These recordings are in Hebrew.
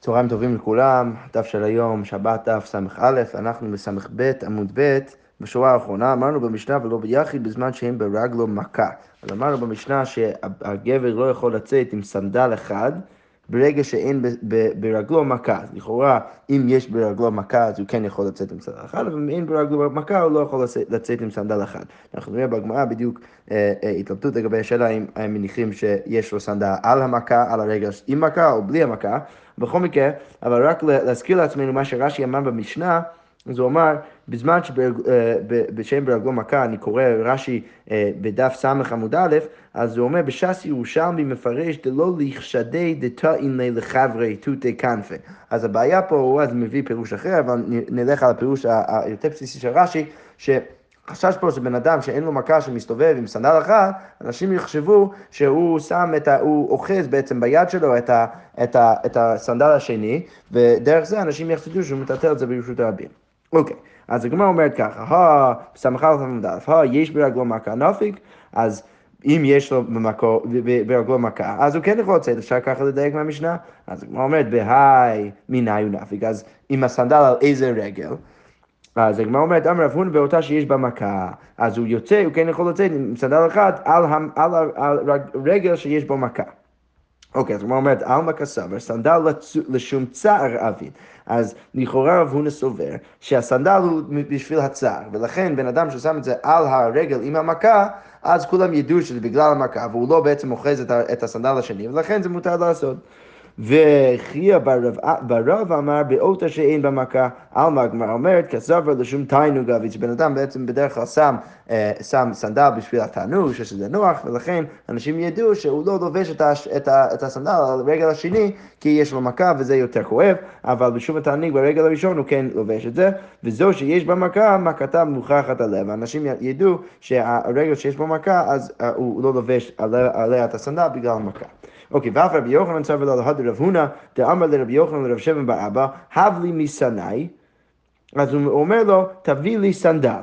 צהריים טובים לכולם, דף של היום, שבת דף ס"א, אנחנו בס"ב עמוד ב', בשורה האחרונה אמרנו במשנה ולא ביחיד בזמן שאין ברגלו מכה. אז אמרנו במשנה שהגבר לא יכול לצאת עם סנדל אחד ברגע שאין ברגלו מכה. אז לכאורה, אם יש ברגלו מכה, אז הוא כן יכול לצאת עם סנדל אחד, אבל אם אין ברגלו מכה, הוא לא יכול לצאת עם סנדל אחד. אנחנו נראה בגמרא בדיוק אה, אה, התלבטות לגבי השאלה אם הם מניחים שיש לו סנדל על המכה, על הרגל עם מכה או בלי המכה. בכל מקרה, אבל רק להזכיר לעצמנו מה שרש"י אמר במשנה, אז הוא אמר, בזמן שבשם ברגלו מכה, אני קורא רש"י אה, בדף ס עמוד א', אז הוא אומר, בש"ס ירושלמי מפרש דלא לכשדי דתאין לי לחברי תותי כנפי. אז הבעיה פה, הוא אז מביא פירוש אחר, אבל נלך על הפירוש היותר בסיסי של רש"י, ש... החשש פה שבן אדם שאין לו מכה שמסתובב עם סנדל אחד, אנשים יחשבו שהוא שם את ה... הוא אוחז בעצם ביד שלו את, ה, את, ה, את הסנדל השני, ודרך זה אנשים יחשבו שהוא מטלטל את זה ברשות הרבים. אוקיי, אז הגמרא אומרת ככה, סמכה על ה, יש ברגלו מכה נפיק, אז אם יש לו במקו, ברגלו מכה, אז הוא כן יכול לצאת, אפשר ככה לדייק מהמשנה? אז הגמרא אומרת, בהאי מיני הוא נפיק, אז עם הסנדל על איזה רגל? אז הגמרא אומרת, אמר רב הונא באותה שיש בה מכה, אז הוא יוצא, הוא כן יכול לצאת עם סנדל אחד על, על, על, על רגל שיש בו מכה. אוקיי, אז הגמרא אומרת, עלמא כסבר, סנדל לשום צער אבין. אז לכאורה רב הונא סובר שהסנדל הוא בשביל הצער, ולכן בן אדם ששם את זה על הרגל עם המכה, אז כולם ידעו שזה בגלל המכה, והוא לא בעצם אוחז את הסנדל השני, ולכן זה מותר לעשות. וכייה ברב אמר באותה שאין במכה, עלמא הגמרא אומרת, כסבר לשום תיינוג אביץ, בן אדם בעצם בדרך כלל שם, אה, שם סנדל בשביל התענוג, שזה נוח, ולכן אנשים ידעו שהוא לא לובש את, הש, את, ה, את הסנדל על הרגל השני, כי יש לו מכה וזה יותר כואב, אבל בשום התענוג ברגל הראשון הוא כן לובש את זה, וזו שיש במכה, מכתה מוכחת עליה, ואנשים ידעו שהרגל שיש בו מכה, אז אה, הוא לא לובש עליה, עליה את הסנדל בגלל המכה. אוקיי, ואף רבי יוחנן סבר לו להד רב הונא, דאמר לרבי יוחנן לרב שבן באבא, הב לי משנאי, אז הוא אומר לו, תביא לי סנדל.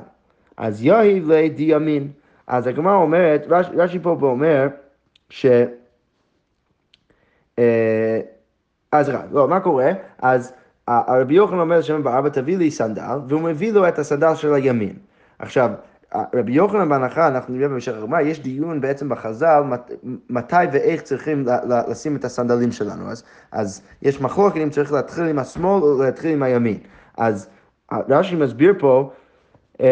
אז יהי לי דימין. אז הגמרא אומרת, רש"י פה אומר, ש... אה, אז רע, לא, מה קורה? אז רבי יוחנן אומר לשם באבא, תביא לי סנדל, והוא מביא לו את הסנדל של הימין. עכשיו, רבי יוחנן בהנחה, אנחנו נראה במשך הגמרא, יש דיון בעצם בחז"ל, מת, מתי ואיך צריכים לשים את הסנדלים שלנו. אז, אז יש מחלוקת אם צריך להתחיל עם השמאל או להתחיל עם הימין. אז רש"י מסביר פה, אמ,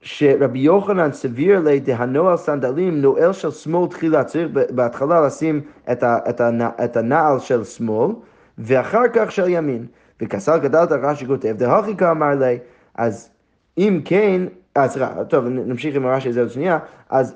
שרבי יוחנן סביר לי דהנוע על סנדלים, נועל של שמאל תחילה, צריך בהתחלה לשים את, ה, את, הנע, את הנעל של שמאל, ואחר כך של ימין. וכסל גדלת רש"י כותב, דהכי כאמר לי, אז אם כן, אה, סליחה, טוב, נמשיך עם הרש"י הזה עוד שנייה. אז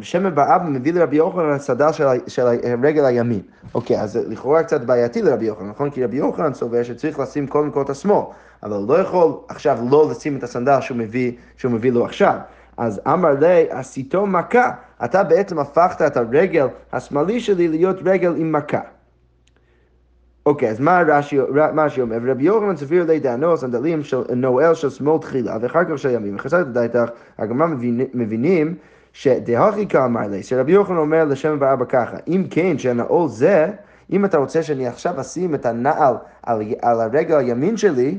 שמן באבא מביא לרבי יוחנן הסדל של הרגל הימין. אוקיי, אז לכאורה קצת בעייתי לרבי יוחנן, נכון? כי רבי יוחנן סובר שצריך לשים קודם כל את השמאל, אבל הוא לא יכול עכשיו לא לשים את הסנדל שהוא מביא, שהוא מביא לו עכשיו. אז אמר לי, עשיתו מכה, אתה בעצם הפכת את הרגל השמאלי שלי להיות רגל עם מכה. אוקיי, אז מה רש"י אומר? רבי יוחנן סביר לי דענו סנדלים של נואל של שמאל תחילה ואחר כך של ימין. וחזרת לדעתך, הגמרא מבינים שדהכי כאמר לי, שרבי יוחנן אומר לשם באבא ככה, אם כן שהנעול זה, אם אתה רוצה שאני עכשיו אשים את הנעל על, על הרגל הימין שלי,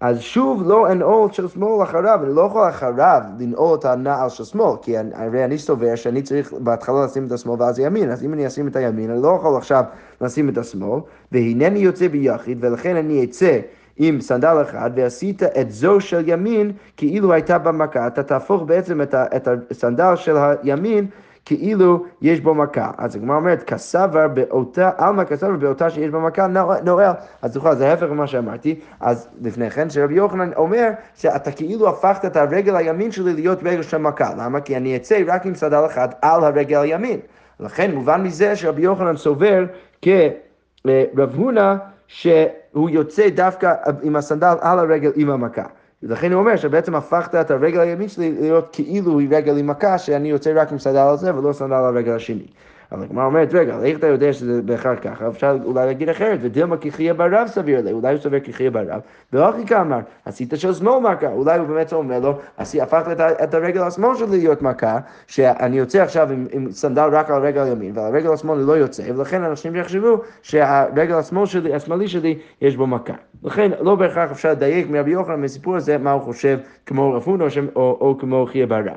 אז שוב לא אנעול של שמאל אחריו, אני לא יכול אחריו לנעול את הנעל של שמאל, כי אני, הרי אני סובר שאני צריך בהתחלה לשים את השמאל ואז ימין, אז אם אני אשים את הימין, אני לא יכול עכשיו לשים את השמאל, והנני יוצא ביחיד, ולכן אני אצא עם סנדל אחד, ועשית את זו של ימין כאילו הייתה במכה, אתה תהפוך בעצם את הסנדל של הימין כאילו יש בו מכה. אז הגמרא אומרת, כסבר באותה, עלמא כסבר באותה שיש בו מכה נועל. אז זוכר, זה ההפך ממה שאמרתי. אז לפני כן, שרבי יוחנן אומר שאתה כאילו הפכת את הרגל הימין שלי להיות רגל של מכה. למה? כי אני אצא רק עם סדל אחד על הרגל הימין. לכן מובן מזה שרבי יוחנן סובר כרב הונא שהוא יוצא דווקא עם הסנדל על הרגל עם המכה. ולכן הוא אומר שבעצם הפכת את הרגל הימין שלי להיות כאילו היא רגל עם מכה, שאני יוצא רק עם סנדל על זה ולא סנדל על הרגל השני. אבל הגמרא אומרת, רגע, איך אתה יודע שזה בהכרח ככה? אפשר אולי להגיד אחרת, ודילמה כחייה ברב סביר לי, אולי הוא סובר כחייה ברב, ואחי כאמר, עשית של שמאל מכה, אולי הוא באמת אומר לו, הפכת את הרגל השמאל שלי להיות מכה, שאני יוצא עכשיו עם, עם סנדל רק על הרגל הימין, ועל הרגל השמאל לא יוצא, ולכן אנשים יחשבו שהרגל השמאל שלי, השמאלי שלי, יש בו מכה. לכן לא בהכרח אפשר לדייק מרבי יוחנן מסיפור הזה מה הוא חושב כמו רפון או, או, או כמו חייה ברב.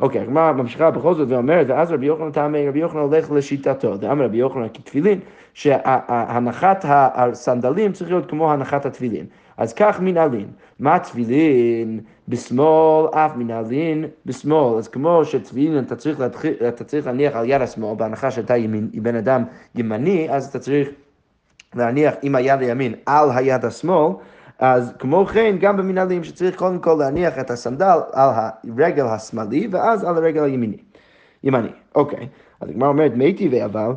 אוקיי, הגמרא ממשיכה בכל זאת ואומרת, ואז רבי יוחנן טעמי, רבי יוחנן הולך לשיטתו, דאמר רבי יוחנן כתפילין, שהנחת הסנדלים צריך להיות כמו הנחת התפילין. אז כך מנהלין, מה תפילין בשמאל, אף מנהלין בשמאל. אז כמו שתפילין אתה צריך, להתחיל, אתה צריך להניח על יד השמאל, בהנחה שאתה ימין, בן אדם ימני, אז אתה צריך להניח עם היד הימין על היד השמאל. אז כמו כן, גם במנהלים שצריך קודם כל להניח את הסנדל על הרגל השמאלי ואז על הרגל הימיני. ימני, אוקיי. אז הגמרא אומרת, מי טבעי אבל,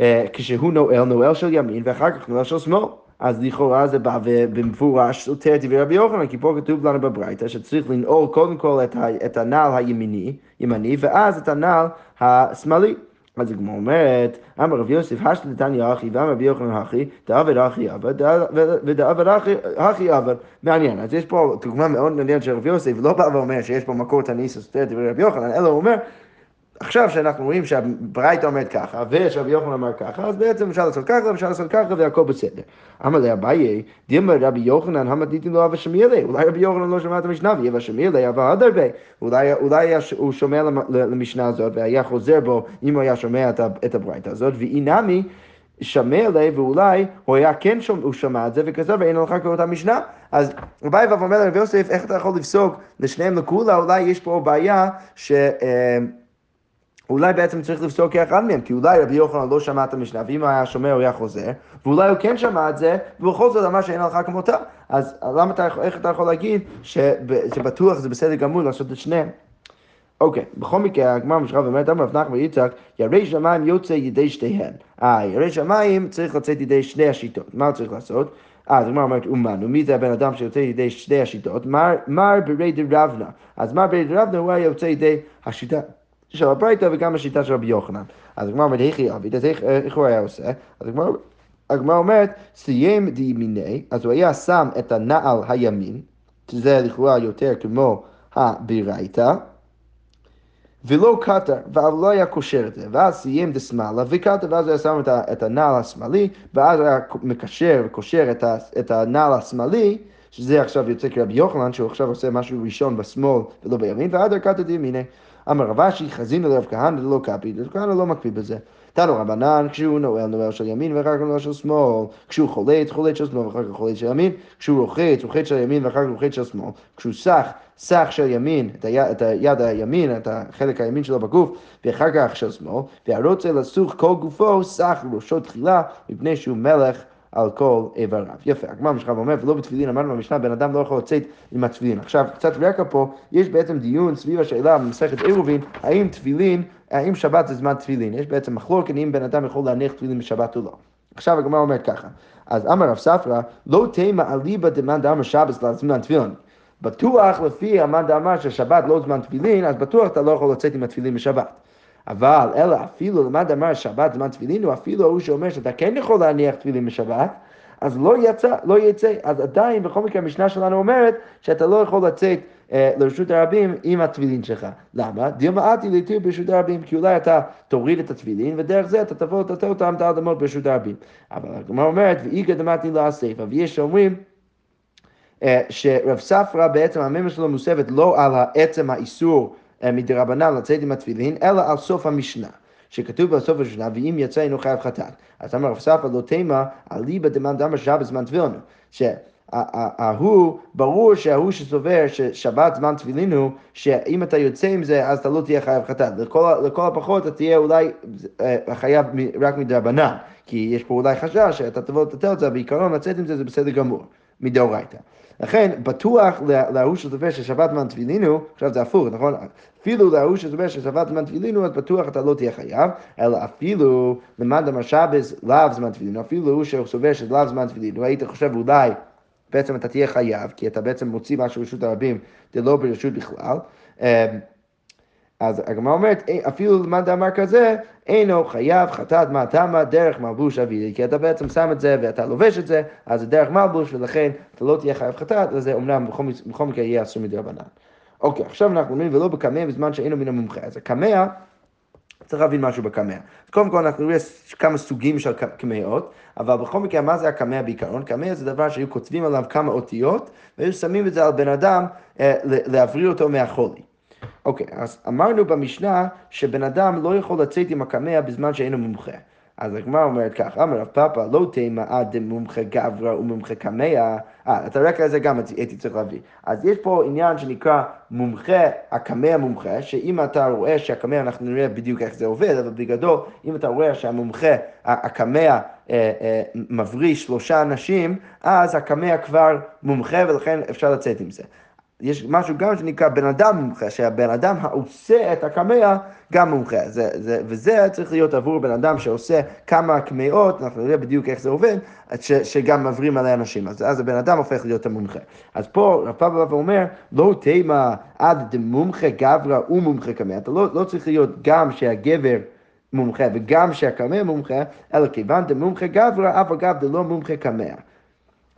אה, כשהוא נועל, נועל של ימין ואחר כך נועל של שמאל. אז לכאורה זה בא במפורש סותר טבעי רבי יוחנן, כי פה כתוב לנו בברייתא שצריך לנעול קודם כל את, את הנעל הימיני, ימני, ואז את הנעל השמאלי. אז הגמרא אומרת, אמר רב יוסף, השתא דתניא אחי, ואמר רבי יוחנן אחי, דעבד אחי עבד, ודעבד אחי עבד. מעניין, אז יש פה דוגמה מאוד מעניינת של רב יוסף, לא בא ואומר שיש פה מקור תניס סותר דברי רבי יוחנן, אלא הוא אומר, עכשיו שאנחנו רואים שהברייתא אומרת ככה, ושרבי יוחנן אמר ככה, אז בעצם אפשר לעשות ככה, אפשר לעשות ככה, והכל בסדר. אמר לאביי, דימה רבי יוחנן, המדיתי לו אבא שמילי, אולי רבי יוחנן לא שמע את המשנה, ואבא שמילי, אבל עוד הרבה. אולי, אולי הוא שומע למשנה הזאת, והיה חוזר בו, אם הוא היה שומע את הברייתא הזאת, ואי נמי, שמע לי, ואולי הוא היה כן שומע, הוא שמע את זה, וכזה, ואין הלכה כאותה משנה. אז אביי ואומר לרבי יוסף, איך אתה יכול לפסוק לשניהם לכולה, אולי יש פה בעיה ש... אה, אולי בעצם צריך לפסוק כאחד מהם, כי אולי רבי יוחנן לא שמע את המשנה, ואם היה שומע הוא היה חוזר, ואולי הוא כן שמע את זה, ובכל זאת אמר שאין הלכה כמותה. אז למה אתה, איך אתה יכול להגיד שבטוח זה בסדר גמור לעשות את שניהם? אוקיי, בכל מקרה, הגמרא משחרר ואומרת, אמר רב נחמן ויצחק, ירא שמיים יוצא ידי שתיהן. אה, ירא שמיים צריך לצאת ידי שני השיטות. מה הוא צריך לעשות? אז הגמרא אומרת, אומן, ומי זה הבן אדם שיוצא ידי שתי השיטות? מר ברי דרבנה. אז מר ברי דרבנה הוא היה יוצא ידי השיטה. של הברייתא וגם השיטה של רבי יוחנן. אז הגמרא אומרת, היכי עביד, אז איך הוא היה עושה? אז הגמרא אומרת, סיים דימיני, אז הוא היה שם את הנעל הימין, שזה לכאורה יותר כמו הברייתא, ולא קטר, אבל לא היה קושר את זה, ואז סיים דשמאלה וקטר, ואז הוא היה שם את הנעל השמאלי, ואז היה מקשר וקושר את הנעל השמאלי, שזה עכשיו יוצא כרבי יוחנן, שהוא עכשיו עושה משהו ראשון בשמאל ולא בימין, ועד קטר דימיני. אמר רב אשי, חזינו לרב כהנא דלא קפי, רב כהנא לא מקפיא בזה. תנו רבנן, כשהוא נועל נועל של ימין ואחר כך נועל של שמאל, כשהוא חולץ, חולץ של שמאל ואחר כך חולץ של ימין, כשהוא רוחץ, רוחץ של ימין ואחר כך רוחץ של שמאל, כשהוא סח, סח של ימין, את, היד, את היד הימין, את החלק הימין שלו בגוף, ואחר כך של שמאל, והרוצה לסוך כל גופו, סח ראשו תחילה, מפני שהוא מלך על כל איבריו. יפה, הגמרא משכב אומר, ולא בתפילין, אמרנו במשנה, בן אדם לא יכול לצאת עם התפילין. עכשיו, קצת רקע פה, יש בעצם דיון סביב השאלה במסכת עירובין, האם תפילין, האם שבת זה זמן תפילין? יש בעצם מחלוקת אם בן אדם יכול להניח תפילין בשבת או לא. עכשיו הגמרא אומרת ככה, אז אמר רב ספרא, לא תימא אליבא דמאן דאמר שבס לזמן תפילין. בטוח לפי המאן דאמר ששבת לא זמן תפילין, אז בטוח אתה לא יכול לצאת עם התפילין בשבת. אבל אלא אפילו למד אמר שבת זמן תפילין, הוא אפילו הוא שאומר שאתה כן יכול להניח תפילין בשבת, אז לא יצא, לא יצא, אז עדיין בכל מקרה המשנה שלנו אומרת שאתה לא יכול לצאת אה, לרשות הרבים עם התפילין שלך. למה? דיומא עתי להתיר ברשות הרבים, כי אולי אתה תוריד את התפילין, ודרך זה אתה תבוא לתת אותם את האדמות ברשות הרבים. אבל הגמרא אומרת, ואיגא דמתי לאסיפה, ויש שאומרים אה, שרב ספרא בעצם הממר שלו מוסבת לא על עצם האיסור מדרבנן לצאת עם התפילין, אלא על סוף המשנה. שכתוב בסוף המשנה, ואם יצא אינו חייב חטאת. אז אמר רב ספא לא תימא, אליבא דמאן דמא שבת זמן תפילין. שההוא, ברור שההוא שסובר ששבת זמן תפילין הוא, שאם אתה יוצא עם זה, אז אתה לא תהיה חייב חטאת. לכל, לכל הפחות אתה תהיה אולי אה, חייב רק מדרבנן, כי יש פה אולי חשש שאתה תבוא לטטל את זה, בעיקרון לצאת עם זה זה בסדר גמור, מדאורייתא. לכן, בטוח להוא שסובר ששבת זמן תפילין הוא, עכשיו זה הפוך, נכון? אפילו להוא שסובר ששבת זמן תפילין הוא, אז בטוח אתה לא תהיה חייב, אלא אפילו למד המשבס לאו זמן תפילין, אפילו להוא שסובר שלאו זמן תפילין, הוא היית חושב אולי בעצם אתה תהיה חייב, כי אתה בעצם מוציא משהו ברשות הרבים, זה לא ברשות בכלל. אמ, אז הגמרא אומרת, אפילו למד אמר כזה, אינו חייב חטאת מה תמה דרך מלבוש אבידי, כי אתה בעצם שם את זה ואתה לובש את זה, אז זה דרך מלבוש, ולכן אתה לא תהיה חייב חטאת, וזה אומנם בכל מקרה יהיה אסור מדי רבנן. אוקיי, עכשיו אנחנו אומרים ולא בקמע בזמן שאינו מן המומחה. אז הקמע, צריך להבין משהו בקמע. קודם כל אנחנו נראה כמה סוגים של קמעות, אבל בכל מקרה, מה זה הקמע בעיקרון? קמע זה דבר שהיו כותבים עליו כמה אותיות, והיו שמים את זה על בן אדם אה, להבריא אותו מהחולי. אוקיי, אז אמרנו במשנה שבן אדם לא יכול לצאת עם הקמע בזמן שאינו מומחה. אז הגמרא אומרת כך, אמר רב פאפא לא תימא עד דמומחה גברא ומומחה קמע, אה, את הרקע הזה גם הייתי צריך להביא. אז יש פה עניין שנקרא מומחה, הקמע מומחה, שאם אתה רואה שהקמע, אנחנו נראה בדיוק איך זה עובד, אבל בגדול, אם אתה רואה שהמומחה, הקמע אה, אה, מבריא שלושה אנשים, אז הקמע כבר מומחה ולכן אפשר לצאת עם זה. יש משהו גם שנקרא בן אדם מומחה, שהבן אדם העושה את הקמע גם מומחה. זה, זה, וזה צריך להיות עבור בן אדם שעושה כמה קמעות, אנחנו נראה בדיוק איך זה עובד, ש, שגם מעברים עלי אנשים. אז, אז הבן אדם הופך להיות המומחה. אז פה רב פאבא בא ואומר, לא תימא עד דמומחה גברא ומומחה קמע. אתה לא, לא צריך להיות גם שהגבר... מומחה וגם שהקמע מומחה, אלא כיוון דמומחה גברא, אף אגב דלא מומחה קמע.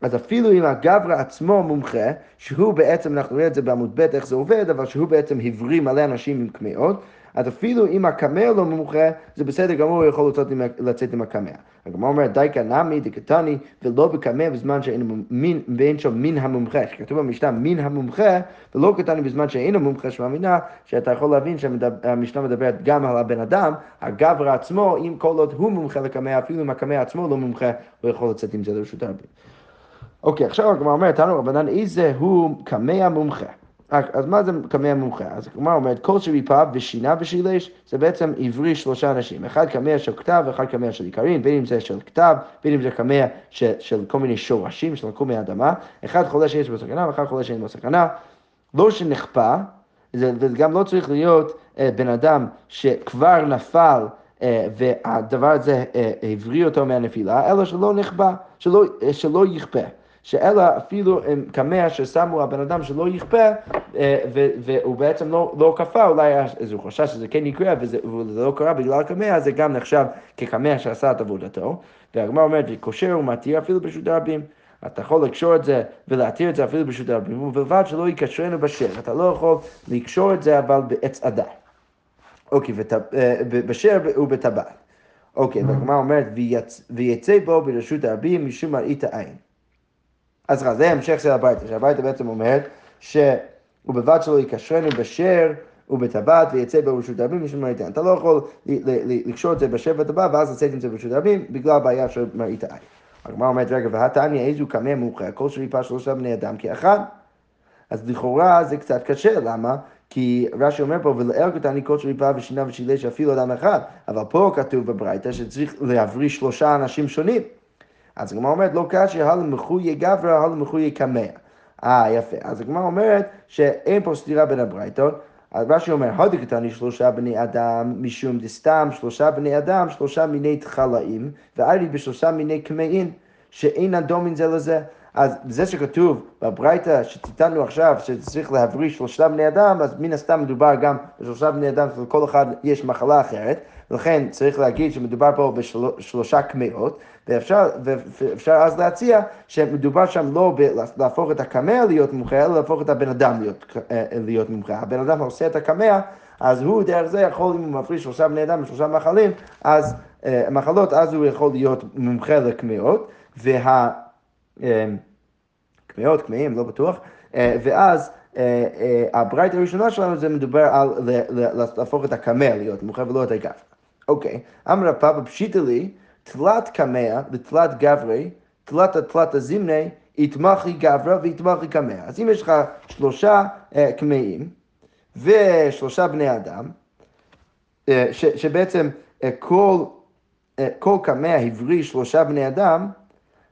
אז אפילו אם הגברא עצמו מומחה, שהוא בעצם, אנחנו נראה את זה בעמוד ב' איך זה עובד, אבל שהוא בעצם הבריא מלא אנשים עם קמעות, אז אפילו אם הקמע לא מומחה, זה בסדר גמור, הוא יכול לצאת עם, לצאת הקמע. הגמרא אומרת, די כנמי דקתני, ולא בקמע בזמן שאין שם מין המומחה. שכתוב במשנה מין המומחה, ולא קטני בזמן שאינו מומחה, שמאמינה שאתה יכול להבין שהמשנה מדברת גם על הבן אדם, הגברא עצמו, אם כל עוד הוא מומחה לקמע, אפילו אם הקמע עצמו לא מומחה, הוא יכול לצאת עם זה לרשות הרבים. אוקיי, עכשיו הגמרא אומרת, תנו רבנן, איזה הוא קמע מומחה. אז מה זה קמע מומחה? אז הגמרא אומרת, כל שריפה ושינה ושילש, זה בעצם עברי שלושה אנשים. אחד קמע של כתב ואחד קמע של עיקרין, בין אם זה של כתב, בין אם זה קמע של, של כל מיני שורשים, של כל מיני אדמה. אחד חולה שיש בו סכנה ואחד חולה שאין בו סכנה. לא שנכפה, וגם לא צריך להיות אה, בן אדם שכבר נפל אה, והדבר הזה אה, הבריא אותו מהנפילה, אלא שלא נכפה, שלא, אה, שלא יכפה. שאלא אפילו עם קמע ששמו הבן אדם שלא יכפה, אה, והוא בעצם לא, לא כפה, אולי אז הוא חשש שזה כן יקרה וזה, וזה לא קרה בגלל הקמע, זה גם נחשב כקמע שעשה את עבודתו. והגמרא אומרת, וקושר ומתיר אפילו ברשות הרבים. אתה יכול לקשור את זה ולהתיר את זה אפילו ברשות הרבים, ובלבד שלא יקשרנו בשר. אתה לא יכול לקשור את זה אבל בעץ אדם. אוקיי, אה, בשר ובטבעת. אוקיי, והגמרא אומרת, ויצא בו ברשות הרבים משום מראית העין. אז זה המשך של הביתה, שהביתה בעצם אומרת שבלבד שלא יקשרנו בשר ובטבעת ויצא ברשות הרבים מראית עין. אתה לא יכול לקשור את זה בשר ובטבעת ואז לצאת עם זה ברשות הרבים בגלל בעיה של מראית עין. הגמרא אומרת, רגע, והתניא איזו קמא מומחה, כל שריפה שלושה בני אדם כאחד. אז לכאורה זה קצת קשה, למה? כי רש"י אומר פה, ולער קטני כל שריפה ושינה ושילה שאפילו אדם אחד, אבל פה כתוב בברייתא שצריך להבריא שלושה אנשים שונים. אז הגמרא אומרת, לא קשי, הלא מחויה גברא, הלא מחויה קמע. אה, יפה. אז הגמרא אומרת שאין פה סתירה בין הברייתות. אז רש"י אומר, הודי קטני שלושה בני אדם, משום דסתם שלושה בני אדם, שלושה מיני תחלאים, וארי בשלושה מיני קמעין, שאינן דומין זה לזה. אז זה שכתוב בברייתא שציטטנו עכשיו, שצריך להבריא שלושה בני אדם, אז מן הסתם מדובר גם בשלושה בני אדם, ולכל אחד יש מחלה אחרת, ולכן צריך להגיד שמדובר פה בשלושה קמעות, ואפשר, ואפשר אז להציע שמדובר שם לא להפוך את הקמע להיות מומחה, אלא להפוך את הבן אדם להיות, אה, להיות מומחה. הבן אדם עושה את הקמע, אז הוא דרך זה יכול, אם הוא מפריש שלושה בני אדם ושלושה מחלים, אז, אה, מחלות, אז הוא יכול להיות מומחה לקמעות, וה... קמעות, קמעים, לא בטוח, אה, ואז אה, אה, הברייתא הראשונה שלנו זה מדובר על להפוך את הקמע להיות מוכר ולא את הגב. אוקיי, אמר פאבא פשיטא לי, תלת קמע לתלת גברי, תלת תלת זימני, יתמחי גברא ויתמחי קמע. אז אם יש לך שלושה קמעים ושלושה בני אדם, שבעצם כל קמע הבריא שלושה בני אדם,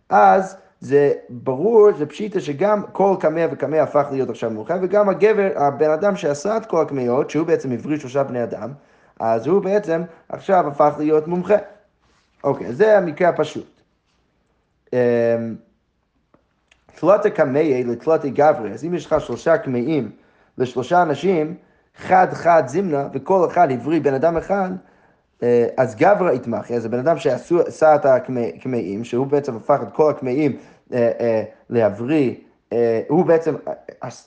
אז זה ברור, זה פשיטה שגם כל קמע וקמע הפך להיות עכשיו מאוחר, וגם הגבר, הבן אדם שעשה את כל הקמעות, שהוא בעצם הבריא שלושה בני אדם, אז הוא בעצם עכשיו הפך להיות מומחה. אוקיי, זה המקרה הפשוט. אמ, תלת הקמאי לתלת גברי, אז אם יש לך שלושה קמעים לשלושה אנשים, חד חד זימנה, וכל אחד הבריא בן אדם אחד, אז גברא יתמחי, אז הבן אדם שעשה את הקמאים, שהוא בעצם הפך את כל הקמאים אה, אה, להבריא, הוא בעצם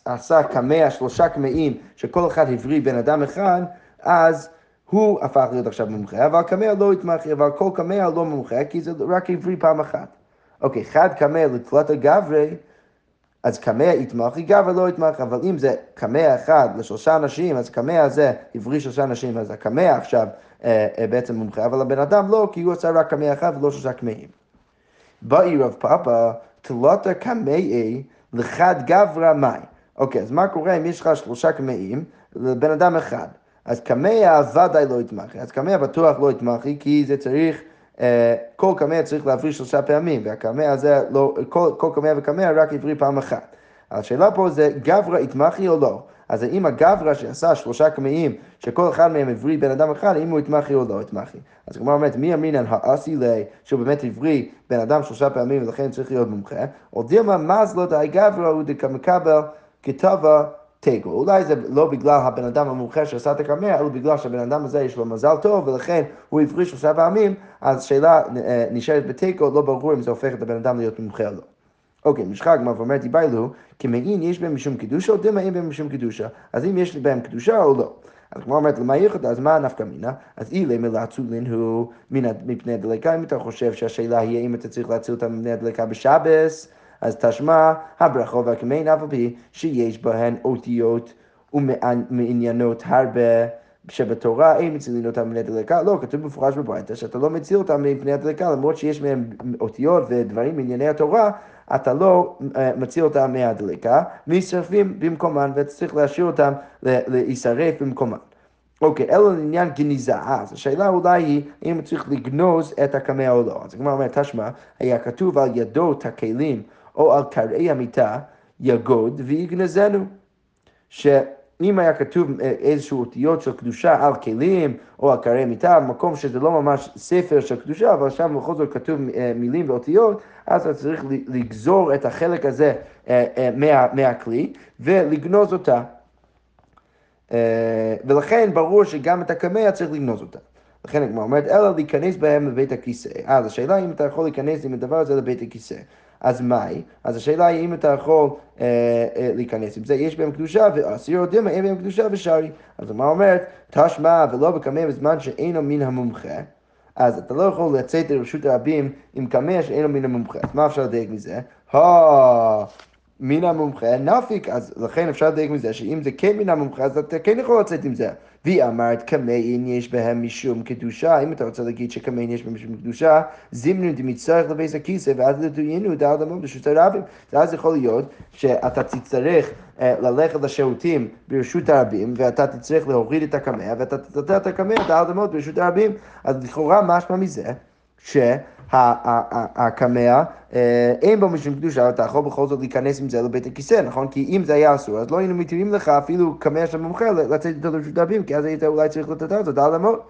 עשה קמע, שלושה קמאים, שכל אחד הבריא בן אדם אחד, אז הוא הפך להיות עכשיו מומחה, אבל קמע לא יתמחי, אבל כל קמע לא מומחה, כי זה רק הבריא פעם אחת. אוקיי, חד קמע לתלת הגברי, אז קמע יתמחי, גבר לא יתמחי, אבל אם זה קמע אחד לשלושה אנשים, אז קמע הזה הבריא שלושה אנשים, אז הקמע עכשיו אה, אה, בעצם מומחה, אבל הבן אדם לא, כי הוא עשה רק קמע אחד ולא שלושה קמעים. באי רב פאפה, תלותה קמעי לחד גברא מאי. אוקיי, אז מה קורה אם יש לך שלושה קמעים לבן אדם אחד? אז קמע ודאי לא יתמחי, אז קמע בטוח לא יתמחי, כי זה צריך... אה, כל קמע צריך להבריא שלושה פעמים, והקמע הזה, לא, כל, כל קמע וקמע רק הבריא פעם אחת. השאלה פה זה גברא יתמחי או לא. אז האם הגברא שעשה שלושה קמעים, שכל אחד מהם הבריא בן אדם אחד, האם הוא יתמחי או לא יתמחי. אז כלומר אומרת, מי אמרינן האסי לי, שהוא באמת הבריא בן אדם שלושה פעמים ולכן צריך להיות מומחה, או דילמה מזלו דאי גברא הוא דקמקבל כתבה תיקו. אולי זה לא בגלל הבן אדם המומחה שעשה את הקמע, אלא בגלל שהבן אדם הזה יש לו מזל טוב, ולכן הוא הפריש שלושה פעמים, אז שאלה אה, נשארת בתיקו, לא ברור אם זה הופך את הבן אדם להיות מומחה או לא. אוקיי, משחק גמר ואומר דיבאילו, כמעין יש בהם משום קידושה, או דמה אין בהם משום קידושה. אז אם יש בהם קדושה או לא. אז כמו אומרת, למה ייחוד, אז מה נפקא מינה? אז אילי מלעצולין הוא מפני הדלקה, אם אתה חושב שהשאלה היא אם אתה צריך להציל אותם מפני הדלקה בשבס, אז תשמע הברכו והקמעין אף על פי שיש בהן אותיות ומעניינות הרבה. שבתורה אין מצילין אותם מפני הדלקה, לא, כתוב במפורש בברייתא שאתה לא מציל אותם מפני הדלקה, למרות שיש מהם אותיות ודברים מענייני התורה, אתה לא uh, מציל אותם מהדלקה, נשרפים במקומן, ואתה צריך להשאיר אותם להישרף במקומן. אוקיי, אלא לעניין גניזה. אז השאלה אולי היא אם צריך לגנוז את הקמע או לא. אז הגמרא אומרת, תשמע, היה כתוב על ידו את הכלים או על קרעי המיטה, יגוד ויגנזנו. שאם היה כתוב אה, איזשהו אותיות של קדושה על כלים או על קרעי מיטה, מקום שזה לא ממש ספר של קדושה, אבל שם בכל זאת כתוב אה, מילים ואותיות, אז אתה צריך לגזור את החלק הזה אה, מה, מהכלי ולגנוז אותה. ולכן ברור שגם את הקמע צריך לגנוז אותה. לכן הגמרא אומרת, אלא להיכנס בהם לבית הכיסא. אז השאלה אם אתה יכול להיכנס עם הדבר הזה לבית הכיסא. אז מהי? אז השאלה היא אם אתה יכול אה, אה, להיכנס עם זה, יש בהם קדושה ואסיר דילמה, אין בהם קדושה ושרי. אז מה אומרת? תשמע ולא בקמא בזמן שאינו מן המומחה. אז אתה לא יכול לצאת לרשות הרבים עם קמע שאינו מן המומחה. אז מה אפשר לדייק מזה? מן המומחה נפיק, אז לכן אפשר לדייק מזה שאם זה כן מן המומחה, אז אתה כן יכול לצאת עם זה. והיא אמרת קמעין יש בהם משום קדושה, אם אתה רוצה להגיד שקמעין יש בהם משום קדושה, זימנו דמצטרך לבייס הכיסא ואז לדוינו את האדמות ברשות הרבים. ואז יכול להיות שאתה תצטרך uh, ללכת לשירותים ברשות הרבים, ואתה תצטרך להוריד את הקמע, ואתה תתתר את הקמע, את האדמות ברשות הרבים. אז לכאורה משמע מזה, ש... הקמע, אה, אין בו משום קדושה, אתה יכול בכל זאת להיכנס עם זה לבית הכיסא, נכון? כי אם זה היה אסור, אז לא היינו מתירים לך אפילו קמע של מומחה לצאת איתו לרשות הרבים, כי אז היית אולי צריך לתת את זה על המות.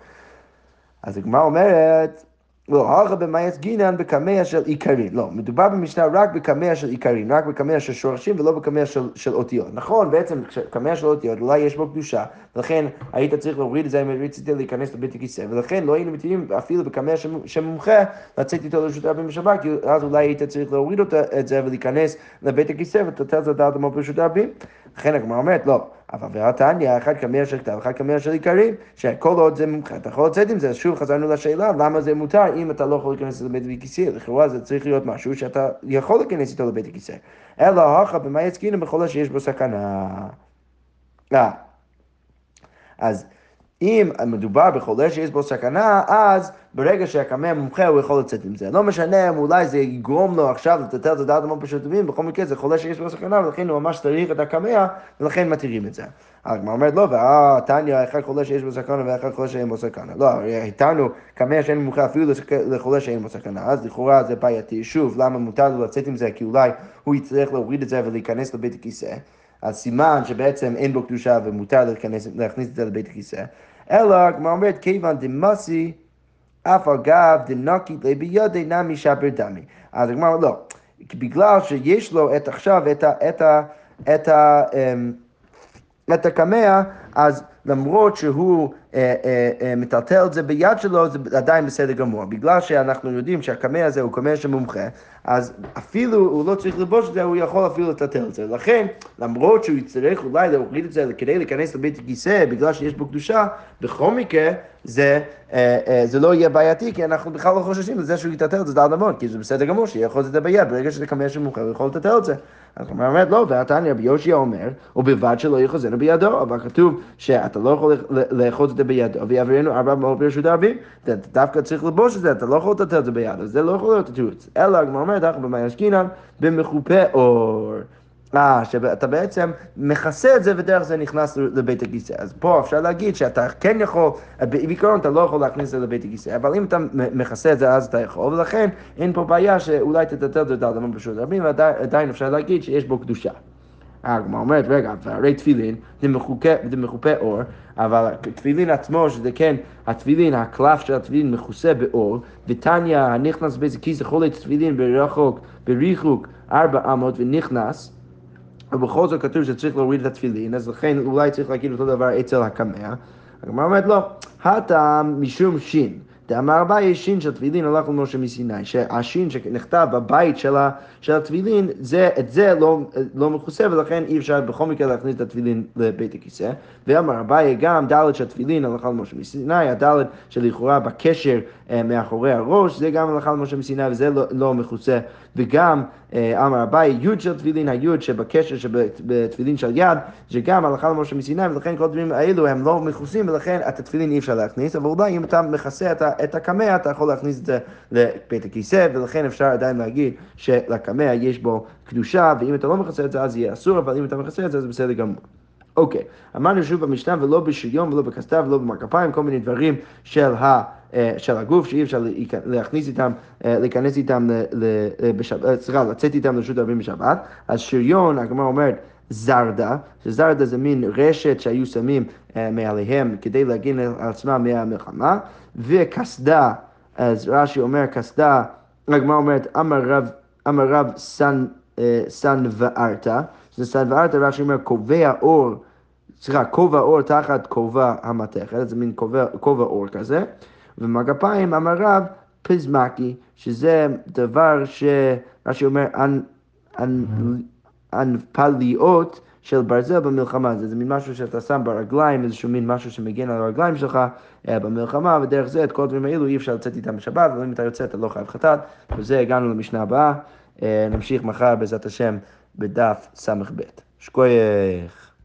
אז הגמרא אומרת, לא, הלכה במאייס גינן בקמע של עיקרים. לא, מדובר במשנה רק בקמע של עיקרים, רק בקמע של שורשים ולא בקמע של, של אותיות. נכון, בעצם קמע של אותיות, אולי יש בו קדושה, ולכן היית צריך להוריד את זה אם רצית להיכנס לבית הכיסא, ולכן לא היינו מתאימים אפילו בקמע שמומחה לצאת איתו לרשות הרבים בשבת, כי אז אולי היית צריך להוריד את זה ולהיכנס לבית הכיסא ולתת את דמו ברשות הרבים. לכן הגמרא אומרת, לא. אבל והתניא, אחד קמע של כתב, אחד קמע של עיקרים, שכל עוד זה מומחה, אתה יכול לצאת עם זה, אז שוב חזרנו לשאלה, למה זה מותר אם אתה לא יכול להיכנס לבית הכיסא? לכאורה זה צריך להיות משהו שאתה יכול להיכנס איתו לבית הכיסא. אלא הכה במה יצקינו בכל שיש בו סכנה. אה. אז אם מדובר בחולה שיש בו סכנה, אז ברגע שהקמע מומחה הוא יכול לצאת עם זה. לא משנה אם אולי זה יגרום לו עכשיו לטטל את הדעת המון פשוט טובים, בכל מקרה זה חולה שיש בו סכנה, ולכן הוא ממש צריך את הקמע, ולכן מתירים את זה. הגמרא אומרת לא, והתניא, אחד חולה שיש בו סכנה ואחד חולה שאין בו סכנה. לא, איתנו קמע שאין מומחה אפילו לחולה שאין בו סכנה, אז לכאורה זה בעייתי. שוב, למה מותר לו לצאת עם זה? כי אולי הוא יצטרך להוריד את זה ולהיכנס לבית הכיסא. אז סימן שבעצם אין בו קדושה ומותר להכניס את זה לבית הכיסא. אלא, הגמרא אומרת, כיוון דמסי, אף אגב דנקי לי בידי נמי שבר דמי. אז הגמרא לא, בגלל שיש לו את עכשיו את ה... את ה, את ה אמ, את הקמע, אז למרות שהוא אה, אה, אה, מטלטל את זה ביד שלו, זה עדיין בסדר גמור. בגלל שאנחנו יודעים שהקמע הזה הוא קמע שמומחה, אז אפילו הוא לא צריך ללבוש את זה, הוא יכול אפילו לטלטל את זה. לכן, למרות שהוא יצטרך אולי להוריד את זה כדי להיכנס לבית הכיסא, בגלל שיש בו קדושה, בכל מקרה זה, זה לא יהיה בעייתי, כי אנחנו בכלל לא חוששים לזה שהוא יטלטל את זה על המון, כי זה בסדר גמור שיהיה יכול את זה ביד, ברגע שזה קמע שמומחה הוא יכול לטלטל את זה. אז הוא אומר, לא, ועתניא רבי יושע אומר, ובלבד שלא יחוזנו בידו, אבל כתוב שאתה לא יכול לאחוז את זה בידו, ויעברנו ארבע מאות ברשות הרבים, דווקא צריך לבוש את זה, אתה לא יכול לטלטל את זה ביד, אז זה לא יכול להיות התירוץ. אלא הגמרא אומרת, אנחנו במאי עסקינן, במחופה אור. אה, שאתה בעצם מכסה את זה ודרך זה נכנס לבית הכיסא. אז פה אפשר להגיד שאתה כן יכול, בעיקרון אתה לא יכול להכניס את זה לבית הכיסא, אבל אם אתה מכסה את זה אז אתה יכול, ולכן אין פה בעיה שאולי תטלטל את זה על דמם פשוט רבים, ועדיין אפשר להגיד שיש בו קדושה. הגמרא אומרת, רגע, והרי תפילין זה מחופה אור, אבל תפילין עצמו, שזה כן, התפילין, הקלף של התפילין מכוסה באור, ותניא הנכנס באיזה כיס יכול להיות תפילין ברחוק, בריחוק ארבע אמות ונכנס, ובכל זאת כתוב שצריך להוריד את התפילין, אז לכן אולי צריך להגיד אותו דבר אצל הקמע. הגמרא אומרת לא, הטעם משום שין. דאמר אביי שין של תפילין הלך למשה מסיני, שהשין שנכתב בבית של, ה, של התפילין, זה, את זה לא, לא מכוסה ולכן אי אפשר בכל מקרה להכניס את התפילין לבית הכיסא. ואמר אביי גם ד' של תפילין הלכה למשה מסיני, הד' שלכאורה בקשר אה, מאחורי הראש, זה גם הלכה למשה מסיני וזה לא, לא מכוסה. וגם אמר אביי י' של תפילין, הי' שבקשר שבתפילין של יד, שגם הלכה למשה מסיני, ולכן כל הדברים האלו הם לא מכוסים, ולכן את התפילין אי אפשר להכניס, אבל אולי אם אתה מכסה את הקמע, אתה יכול להכניס את זה לבית הכיסא, ולכן אפשר עדיין להגיד שלקמע יש בו קדושה, ואם אתה לא מכסה את זה אז יהיה אסור, אבל אם אתה מכסה את זה אז בסדר גמור. אוקיי, אמרנו שוב במשנה ולא בשריון ולא בכסתיו ולא במרכפיים, כל מיני דברים של, ה, אה, של הגוף שאי אפשר להכניס איתם, אה, להיכנס איתם, אה, סליחה, לצאת איתם לרשות הרבים בשבת. אז שריון, הגמרא אומרת, זרדה, שזרדה זה מין רשת שהיו שמים מעליהם כדי להגן על עצמם מהמלחמה, וקסדה, אז רש"י אומר קסדה, הגמרא אומרת, אמר רב סן, סן וארתא, שזה סן וארתא, רש"י אומר, קובע אור, סליחה, כובע אור תחת כובע המתכת, זה מין כובע אור כזה, ומגפיים אמר רב פזמקי, שזה דבר שרש"י אומר, אנפליות של ברזל במלחמה, זה, זה מין משהו שאתה שם ברגליים, איזשהו מין משהו שמגן על הרגליים שלך אה, במלחמה, ודרך זה את כל הדברים האלו אי אפשר לצאת איתם בשבת, אבל אם אתה יוצא אתה לא חייב חטאת, וזה הגענו למשנה הבאה, אה, נמשיך מחר בעזרת השם בדף ס"ב. שקוייך.